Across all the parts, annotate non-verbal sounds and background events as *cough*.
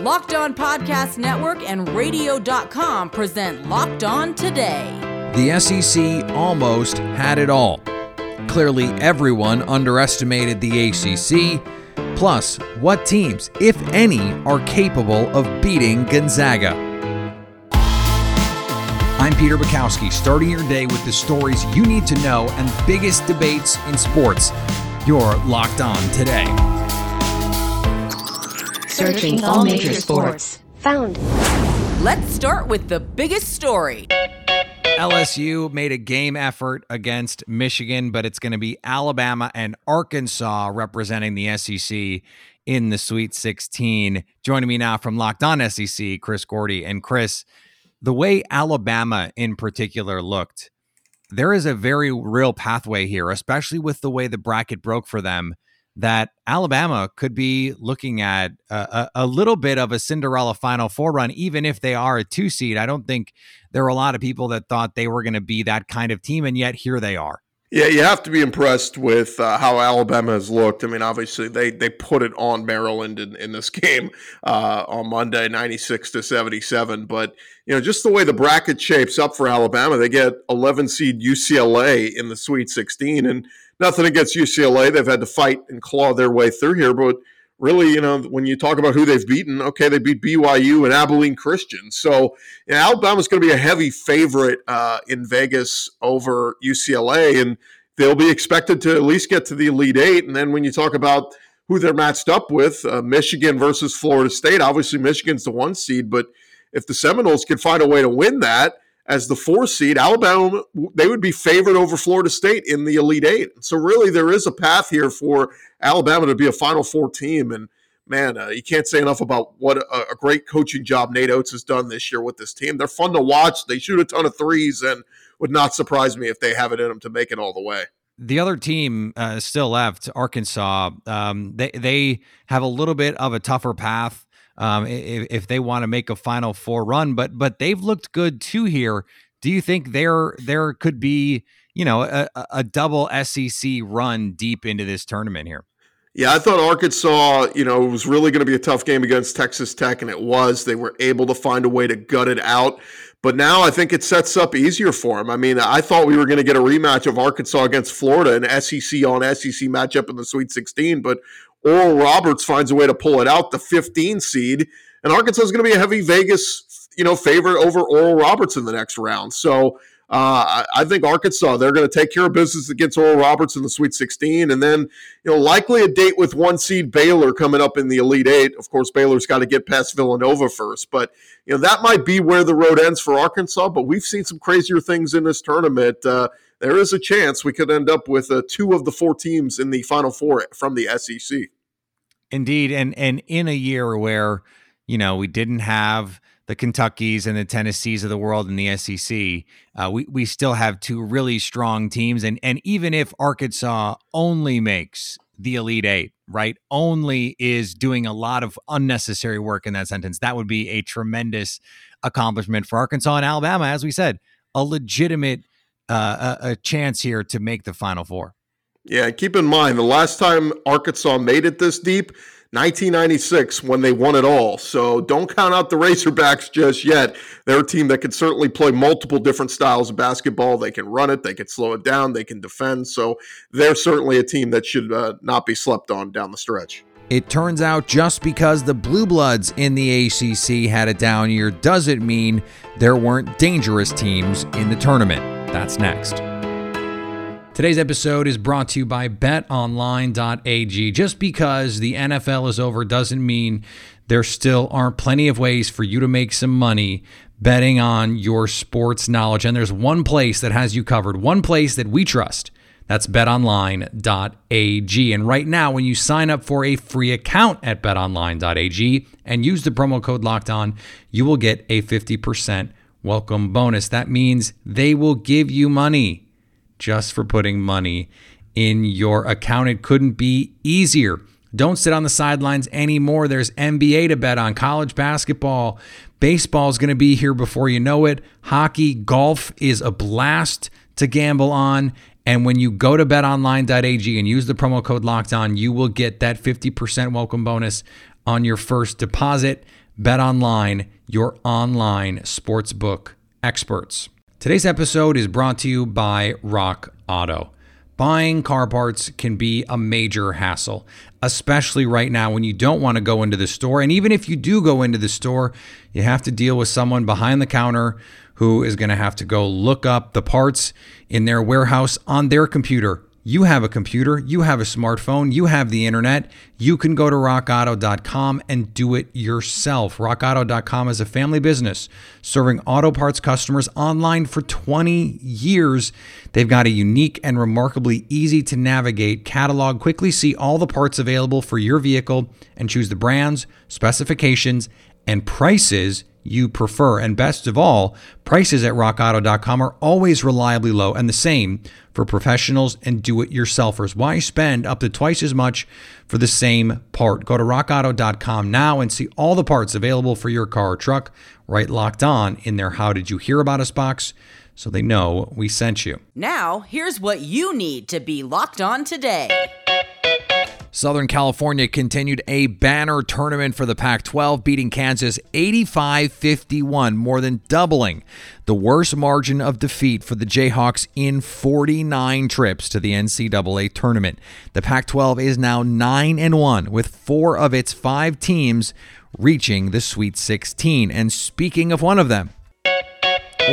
Locked On Podcast Network and Radio.com present Locked On Today. The SEC almost had it all. Clearly, everyone underestimated the ACC. Plus, what teams, if any, are capable of beating Gonzaga? I'm Peter Bukowski, starting your day with the stories you need to know and biggest debates in sports. You're locked on today. Searching all major sports. Found. Let's start with the biggest story. LSU made a game effort against Michigan, but it's going to be Alabama and Arkansas representing the SEC in the Sweet 16. Joining me now from Locked On SEC, Chris Gordy. And Chris, the way Alabama in particular looked, there is a very real pathway here, especially with the way the bracket broke for them that Alabama could be looking at a, a, little bit of a Cinderella Final Four run, even if they are a two seed. I don't think there were a lot of people that thought they were going to be that kind of team, and yet here they are. Yeah, you have to be impressed with uh, how Alabama has looked. I mean, obviously they they put it on Maryland in, in this *laughs* game uh, on Monday, ninety six to seventy seven. But you know, just the way the bracket shapes up for Alabama, they get eleven seed UCLA in the Sweet sixteen, and nothing against UCLA. They've had to fight and claw their way through here, but really, you know, when you talk about who they've beaten, okay, they beat BYU and Abilene Christian. So you know, Alabama's going to be a heavy favorite uh, in Vegas over UCLA, and they'll be expected to at least get to the Elite Eight. And then when you talk about who they're matched up with, uh, Michigan versus Florida State, obviously Michigan's the one seed, but if the Seminoles can find a way to win that, as the four seed, Alabama, they would be favored over Florida State in the Elite Eight. So, really, there is a path here for Alabama to be a Final Four team. And man, uh, you can't say enough about what a, a, great coaching job Nate Oats has done this year with this team. They're fun to watch. They shoot a ton of threes, and would not surprise me if they have it in them to make it all the way. The other team uh, still left, Arkansas. Um, they they have a little bit of a tougher path um, if, if they want to make a Final Four run. But but they've looked good too here. Do you think there there could be you know a, a double SEC run deep into this tournament here? Yeah, I thought Arkansas, you know, was really going to be a tough game against Texas Tech, and it was. They were able to find a way to gut it out. But now I think it sets up easier for them. I mean, I thought we were going to get a rematch of Arkansas against Florida, an SEC on SEC matchup in the Sweet 16, but Oral Roberts finds a way to pull it out, the 15 seed, and Arkansas is going to be a heavy Vegas, you know, favorite over Oral Roberts in the next round. So uh, I think Arkansas they're going to take care of business against Oral Roberts in the Sweet 16, and then you know likely a date with one seed Baylor coming up in the Elite Eight. Of course, Baylor's got to get past Villanova first, but you know that might be where the road ends for Arkansas. But we've seen some crazier things in this tournament. Uh, there is a chance we could end up with uh, two of the four teams in the Final Four from the SEC. Indeed, and and in a year where you know we didn't have the Kentuckies and the Tennessees of the world in the SEC, uh, we we still have two really strong teams, and and even if Arkansas only makes the Elite Eight, right, only is doing a lot of unnecessary work in that sentence, that would be a tremendous accomplishment for Arkansas and Alabama, as we said, a legitimate uh, a, a chance here to make the Final Four. Yeah, keep in mind the last time Arkansas made it this deep, 1996, when they won it all. So don't count out the Razorbacks just yet. They're a team that can certainly play multiple different styles of basketball. They can run it, they can slow it down, they can defend. So they're certainly a team that should uh, not be slept on down the stretch. It turns out just because the Blue Bloods in the ACC had a down year doesn't mean there weren't dangerous teams in the tournament. That's next. Today's episode is brought to you by betonline.ag. Just because the NFL is over doesn't mean there still aren't plenty of ways for you to make some money betting on your sports knowledge. And there's one place that has you covered, one place that we trust. That's betonline.ag. And right now, when you sign up for a free account at betonline.ag and use the promo code locked on, you will get a 50% welcome bonus. That means they will give you money just for putting money in your account. It couldn't be easier. Don't sit on the sidelines anymore. There's NBA to bet on, college basketball. Baseball is going to be here before you know it. Hockey, golf is a blast to gamble on. And when you go to betonline.ag and use the promo code locked on, you will get that 50% welcome bonus on your first deposit Bet Online, your online sportsbook experts. Today's episode is brought to you by Rock Auto. Buying car parts can be a major hassle, especially right now when you don't want to go into the store. And even if you do go into the store, you have to deal with someone behind the counter who is going to have to go look up the parts in their warehouse on their computer you have a computer, you have a smartphone, you have the internet. You can go to rockauto.com and do it yourself. Rockauto.com is a family business serving auto parts customers online for 20 years. They've got a unique and remarkably easy to navigate catalog. Quickly see all the parts available for your vehicle and choose the brands, specifications, and prices you prefer. And best of all, prices at rockauto.com are always reliably low and the same for professionals and do it yourselfers. Why spend up to twice as much for the same part? Go to rockauto.com now and see all the parts available for your car or truck right locked on in their How Did You Hear About Us box so they know we sent you. Now, here's what you need to be locked on today. Southern California continued a banner tournament for the Pac 12, beating Kansas 85 51, more than doubling the worst margin of defeat for the Jayhawks in 49 trips to the NCAA tournament. The Pac 12 is now 9 and 1, with four of its five teams reaching the Sweet 16. And speaking of one of them,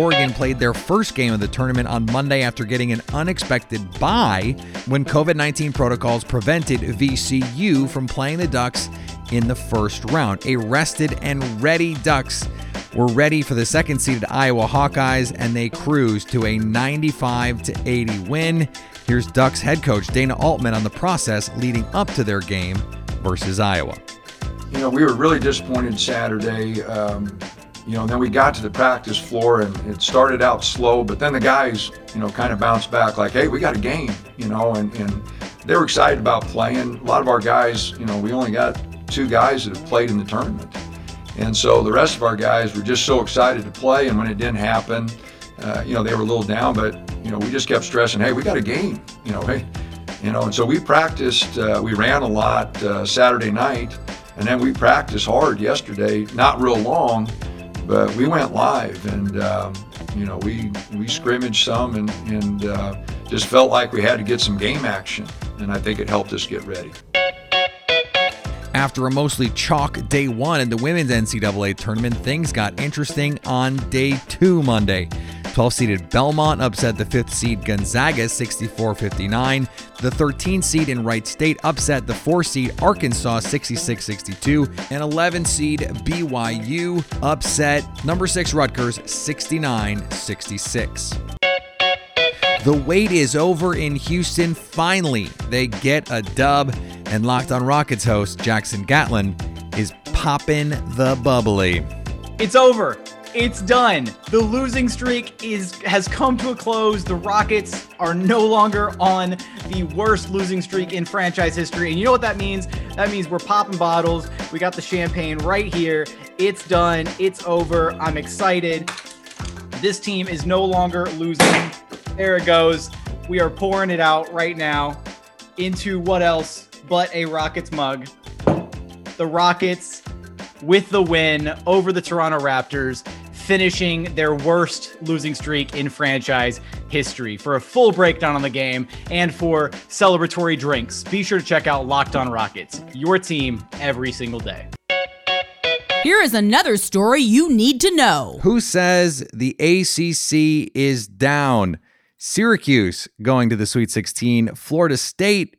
Oregon played their first game of the tournament on Monday after getting an unexpected bye when COVID 19 protocols prevented VCU from playing the Ducks in the first round. A rested and ready Ducks were ready for the second seeded Iowa Hawkeyes and they cruised to a 95 80 win. Here's Ducks head coach Dana Altman on the process leading up to their game versus Iowa. You know, we were really disappointed Saturday. Um, you know, then we got to the practice floor and it started out slow, but then the guys, you know, kind of bounced back like, hey, we got a game, you know, and, and they were excited about playing. A lot of our guys, you know, we only got two guys that have played in the tournament. And so the rest of our guys were just so excited to play. And when it didn't happen, uh, you know, they were a little down, but, you know, we just kept stressing, hey, we got a game, you know, hey, you know, and so we practiced, uh, we ran a lot uh, Saturday night, and then we practiced hard yesterday, not real long, but we went live, and um, you know we we scrimmaged some, and and uh, just felt like we had to get some game action, and I think it helped us get ready. After a mostly chalk day one in the women's NCAA tournament, things got interesting on day two Monday. 12 seeded Belmont upset the 5th seed Gonzaga 64 59. The 13 seed in Wright State upset the 4 seed Arkansas 66 62. And 11 seed BYU upset number 6 Rutgers 69 66. The wait is over in Houston. Finally, they get a dub, and Locked on Rockets host Jackson Gatlin is popping the bubbly. It's over. It's done. The losing streak is has come to a close. The Rockets are no longer on the worst losing streak in franchise history. And you know what that means? That means we're popping bottles. We got the champagne right here. It's done. It's over. I'm excited. This team is no longer losing. There it goes. We are pouring it out right now into what else but a Rockets mug. The Rockets with the win over the Toronto Raptors finishing their worst losing streak in franchise history. For a full breakdown on the game and for celebratory drinks, be sure to check out Locked On Rockets, your team every single day. Here is another story you need to know. Who says the ACC is down? Syracuse going to the Sweet 16, Florida State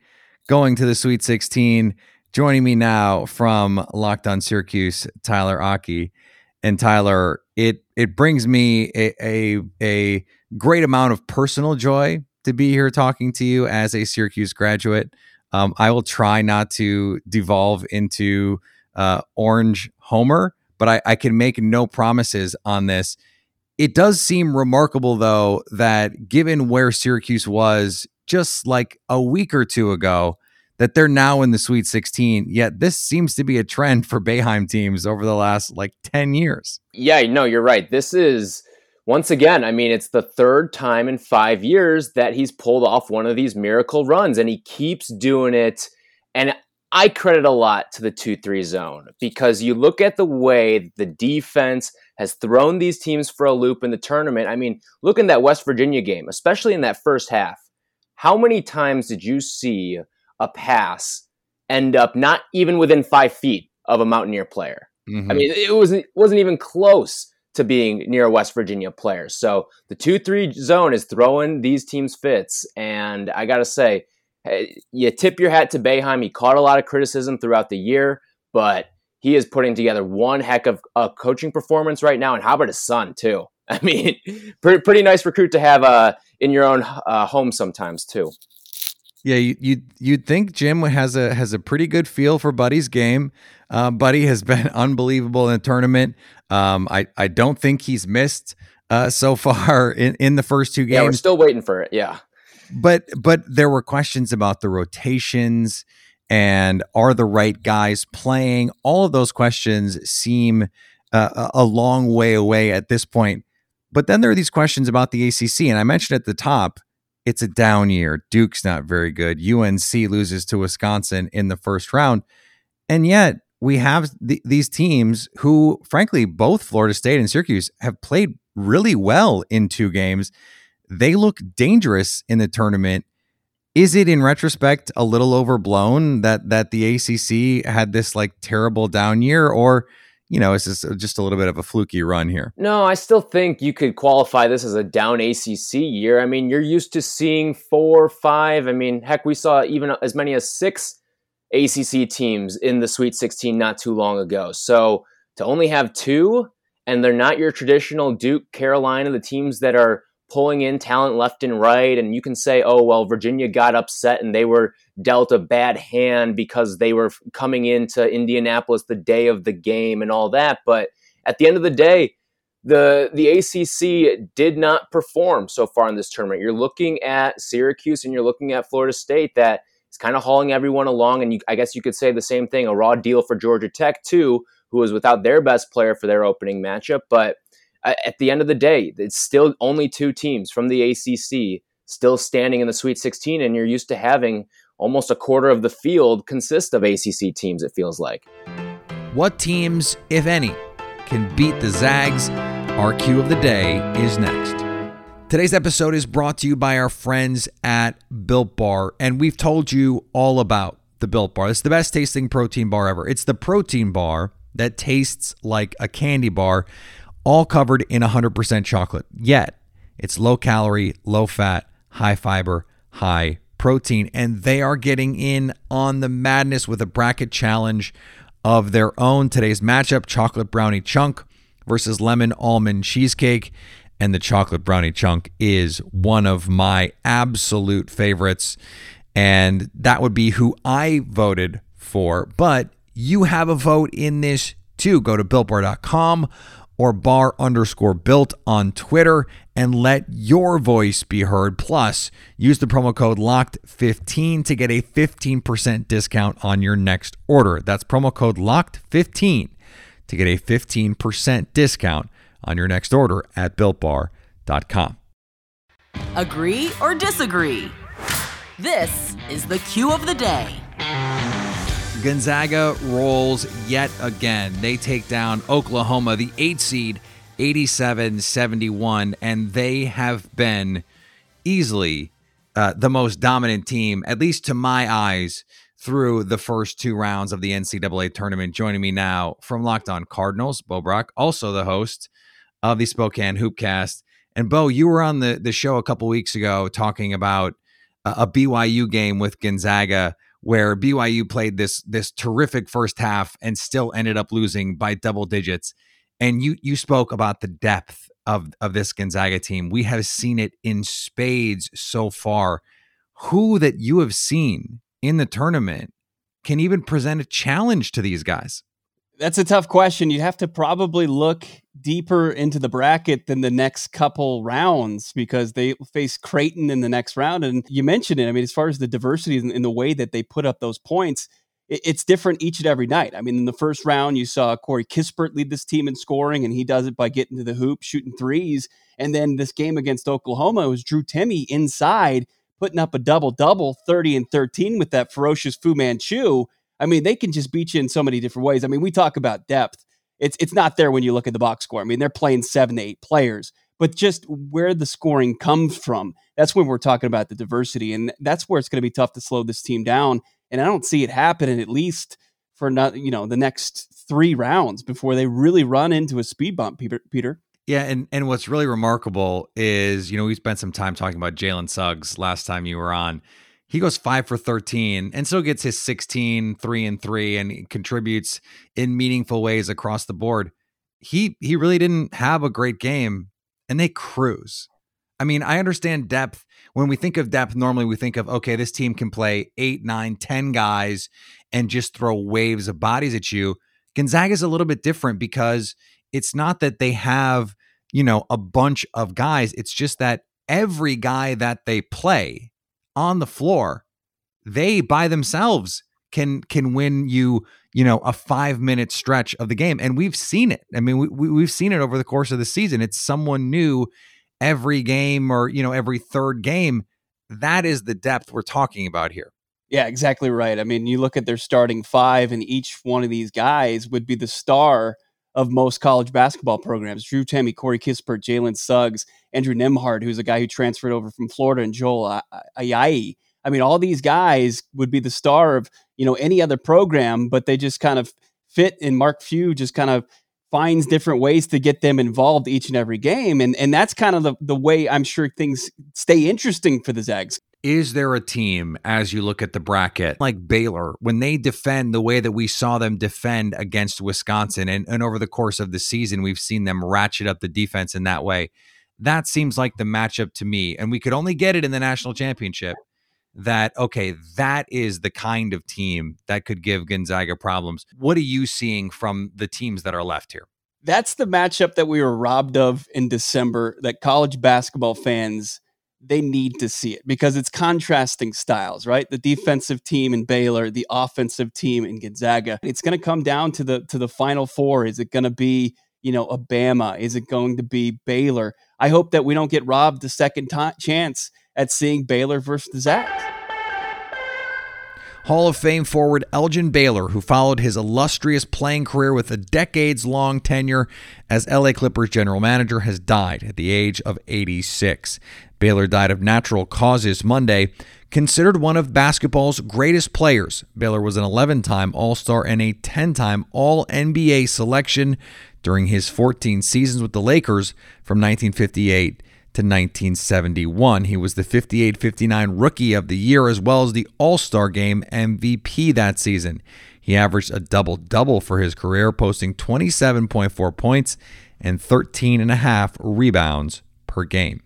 going to the Sweet 16. Joining me now from Locked on Syracuse, Tyler Aki. And Tyler, it it brings me a, a, a great amount of personal joy to be here talking to you as a Syracuse graduate. Um, I will try not to devolve into uh, orange homer, but I, I can make no promises on this. It does seem remarkable, though, that given where Syracuse was just like a week or two ago, that they're now in the Sweet 16. Yet this seems to be a trend for Boeheim teams over the last like 10 years. Yeah, no, you're right. This is once again, I mean, it's the third time in five years that he's pulled off one of these miracle runs, and he keeps doing it. And I credit a lot to the 2 3 zone because you look at the way the defense has thrown these teams for a loop in the tournament. I mean, look in that West Virginia game, especially in that first half. How many times did you see a pass end up not even within five feet of a Mountaineer player? Mm-hmm. I mean, it wasn't wasn't even close to being near a West Virginia player. So the two three zone is throwing these teams fits, and I gotta say, you tip your hat to Boeheim. He caught a lot of criticism throughout the year, but he is putting together one heck of a coaching performance right now. And how about his son too? *laughs* I mean, *laughs* pretty, pretty nice recruit to have uh, in your own uh, home sometimes too. Yeah, you, you you'd think Jim has a has a pretty good feel for Buddy's game. Uh, Buddy has *laughs* been unbelievable in the tournament. Um, I I don't think he's missed uh, so far *laughs* in, in the first two games. Yeah, we're still waiting for it. Yeah, but but there were questions about the rotations and are the right guys playing. All of those questions seem uh, a long way away at this point. But then there are these questions about the ACC, and I mentioned at the top it's a down year. Duke's not very good. UNC loses to Wisconsin in the first round. And yet we have th- these teams who, frankly, both Florida State and Syracuse have played really well in two games. They look dangerous in the tournament. Is it in retrospect a little overblown that that the ACC had this like terrible down year or you know, it's just, uh, just a little bit of a fluky run here. No, I still think you could qualify this as a down ACC year. I mean, you're used to seeing four, five. I mean, heck, we saw even uh, as many as six ACC teams in the Sweet 16 not too long ago. So to only have two, and they're not your traditional Duke, Carolina, the teams that are pulling in talent left and right. And you can say, oh, well, Virginia got upset and they were dealt a bad hand because they were coming into Indianapolis the day of the game and all that. But at the end of the day, the the ACC did not perform so far in this tournament. You're looking at Syracuse and you're looking at Florida State that is kind of hauling everyone along. And you, I guess you could say the same thing, a raw deal for Georgia Tech too, who was without their best player for their opening matchup. But at the end of the day, it's still only two teams from the ACC still standing in the Sweet 16, and you're used to having almost a quarter of the field consist of ACC teams, it feels like. What teams, if any, can beat the Zags? Our cue of the day is next. Today's episode is brought to you by our friends at Built Bar, and we've told you all about the Built Bar. It's the best tasting protein bar ever. It's the protein bar that tastes like a candy bar all covered in 100% chocolate. Yet, it's low calorie, low fat, high fiber, high protein, and they are getting in on the madness with a bracket challenge of their own. Today's matchup chocolate brownie chunk versus lemon almond cheesecake. And the chocolate brownie chunk is one of my absolute favorites. And that would be who I voted for. But you have a vote in this too. Go to builtbar.com or bar underscore built on Twitter and let your voice be heard. Plus, use the promo code LOCKED15 to get a 15% discount on your next order. That's promo code LOCKED15 to get a 15% discount on your next order at builtbar.com. Agree or disagree? This is the cue of the day. Gonzaga rolls yet again. They take down Oklahoma, the eight seed, 87 71, and they have been easily uh, the most dominant team, at least to my eyes, through the first two rounds of the NCAA tournament. Joining me now from Locked On Cardinals, Bo Brock, also the host of the Spokane Hoopcast. And Bo, you were on the, the show a couple weeks ago talking about a BYU game with Gonzaga where BYU played this this terrific first half and still ended up losing by double digits. And you you spoke about the depth of of this Gonzaga team. We have seen it in spades so far. Who that you have seen in the tournament can even present a challenge to these guys? That's a tough question. You have to probably look deeper into the bracket than the next couple rounds because they face Creighton in the next round. And you mentioned it. I mean, as far as the diversity in, in the way that they put up those points, it, it's different each and every night. I mean, in the first round, you saw Corey Kispert lead this team in scoring, and he does it by getting to the hoop, shooting threes. And then this game against Oklahoma, was Drew Timme inside, putting up a double double, 30 and 13 with that ferocious Fu Manchu. I mean, they can just beat you in so many different ways. I mean, we talk about depth. It's it's not there when you look at the box score. I mean, they're playing seven to eight players, but just where the scoring comes from, that's when we're talking about the diversity. And that's where it's going to be tough to slow this team down. And I don't see it happening at least for not, you know, the next three rounds before they really run into a speed bump, Peter. Yeah, and and what's really remarkable is, you know, we spent some time talking about Jalen Suggs last time you were on. He goes five for 13 and still gets his 16, three and three, and contributes in meaningful ways across the board. He he really didn't have a great game, and they cruise. I mean, I understand depth. When we think of depth, normally we think of, okay, this team can play eight, nine, ten guys and just throw waves of bodies at you. Gonzaga is a little bit different because it's not that they have, you know, a bunch of guys. It's just that every guy that they play on the floor, they by themselves can can win you, you know, a 5-minute stretch of the game and we've seen it. I mean, we, we we've seen it over the course of the season. It's someone new every game or, you know, every third game. That is the depth we're talking about here. Yeah, exactly right. I mean, you look at their starting five, and each one of these guys would be the star of most college basketball programs. Drew Timme, Corey Kispert, Jalen Suggs, Andrew Nembhard, who's a guy who transferred over from Florida, and Joel Ayayi. I mean, all these guys would be the star of you know any other program, but they just kind of fit. And Mark Few just kind of finds different ways to get them involved each and every game, and and that's kind of the the way I'm sure things stay interesting for the Zags. Is there a team, as you look at the bracket, like Baylor, when they defend the way that we saw them defend against Wisconsin, and, and over the course of the season, we've seen them ratchet up the defense in that way? That seems like the matchup to me. And we could only get it in the national championship. That, okay, that is the kind of team that could give Gonzaga problems. What are you seeing from the teams that are left here? That's the matchup that we were robbed of in December that college basketball fans they need to see it because it's contrasting styles, right? The defensive team in Baylor, the offensive team in Gonzaga. It's going to come down to the to the final four. Is it going to be, you know, a Bama? Is it going to be Baylor? I hope that we don't get robbed the second t- chance at seeing Baylor versus Zags. Hall of Fame forward Elgin Baylor, who followed his illustrious playing career with a decades long tenure as LA Clippers general manager, has died at the age of 86. Baylor died of natural causes Monday. Considered one of basketball's greatest players, Baylor was an 11 time All Star and a 10 time All NBA selection during his 14 seasons with the Lakers from 1958 to 1971. He was the 58 59 Rookie of the Year as well as the All Star Game MVP that season. He averaged a double double for his career, posting 27.4 points and 13.5 rebounds per game.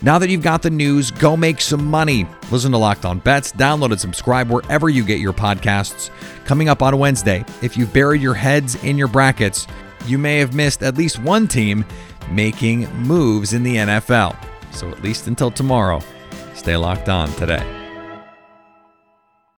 Now that you've got the news, go make some money. Listen to Locked On Bets, download and subscribe wherever you get your podcasts. Coming up on Wednesday, if you've buried your heads in your brackets, you may have missed at least one team making moves in the NFL. So at least until tomorrow, stay locked on today.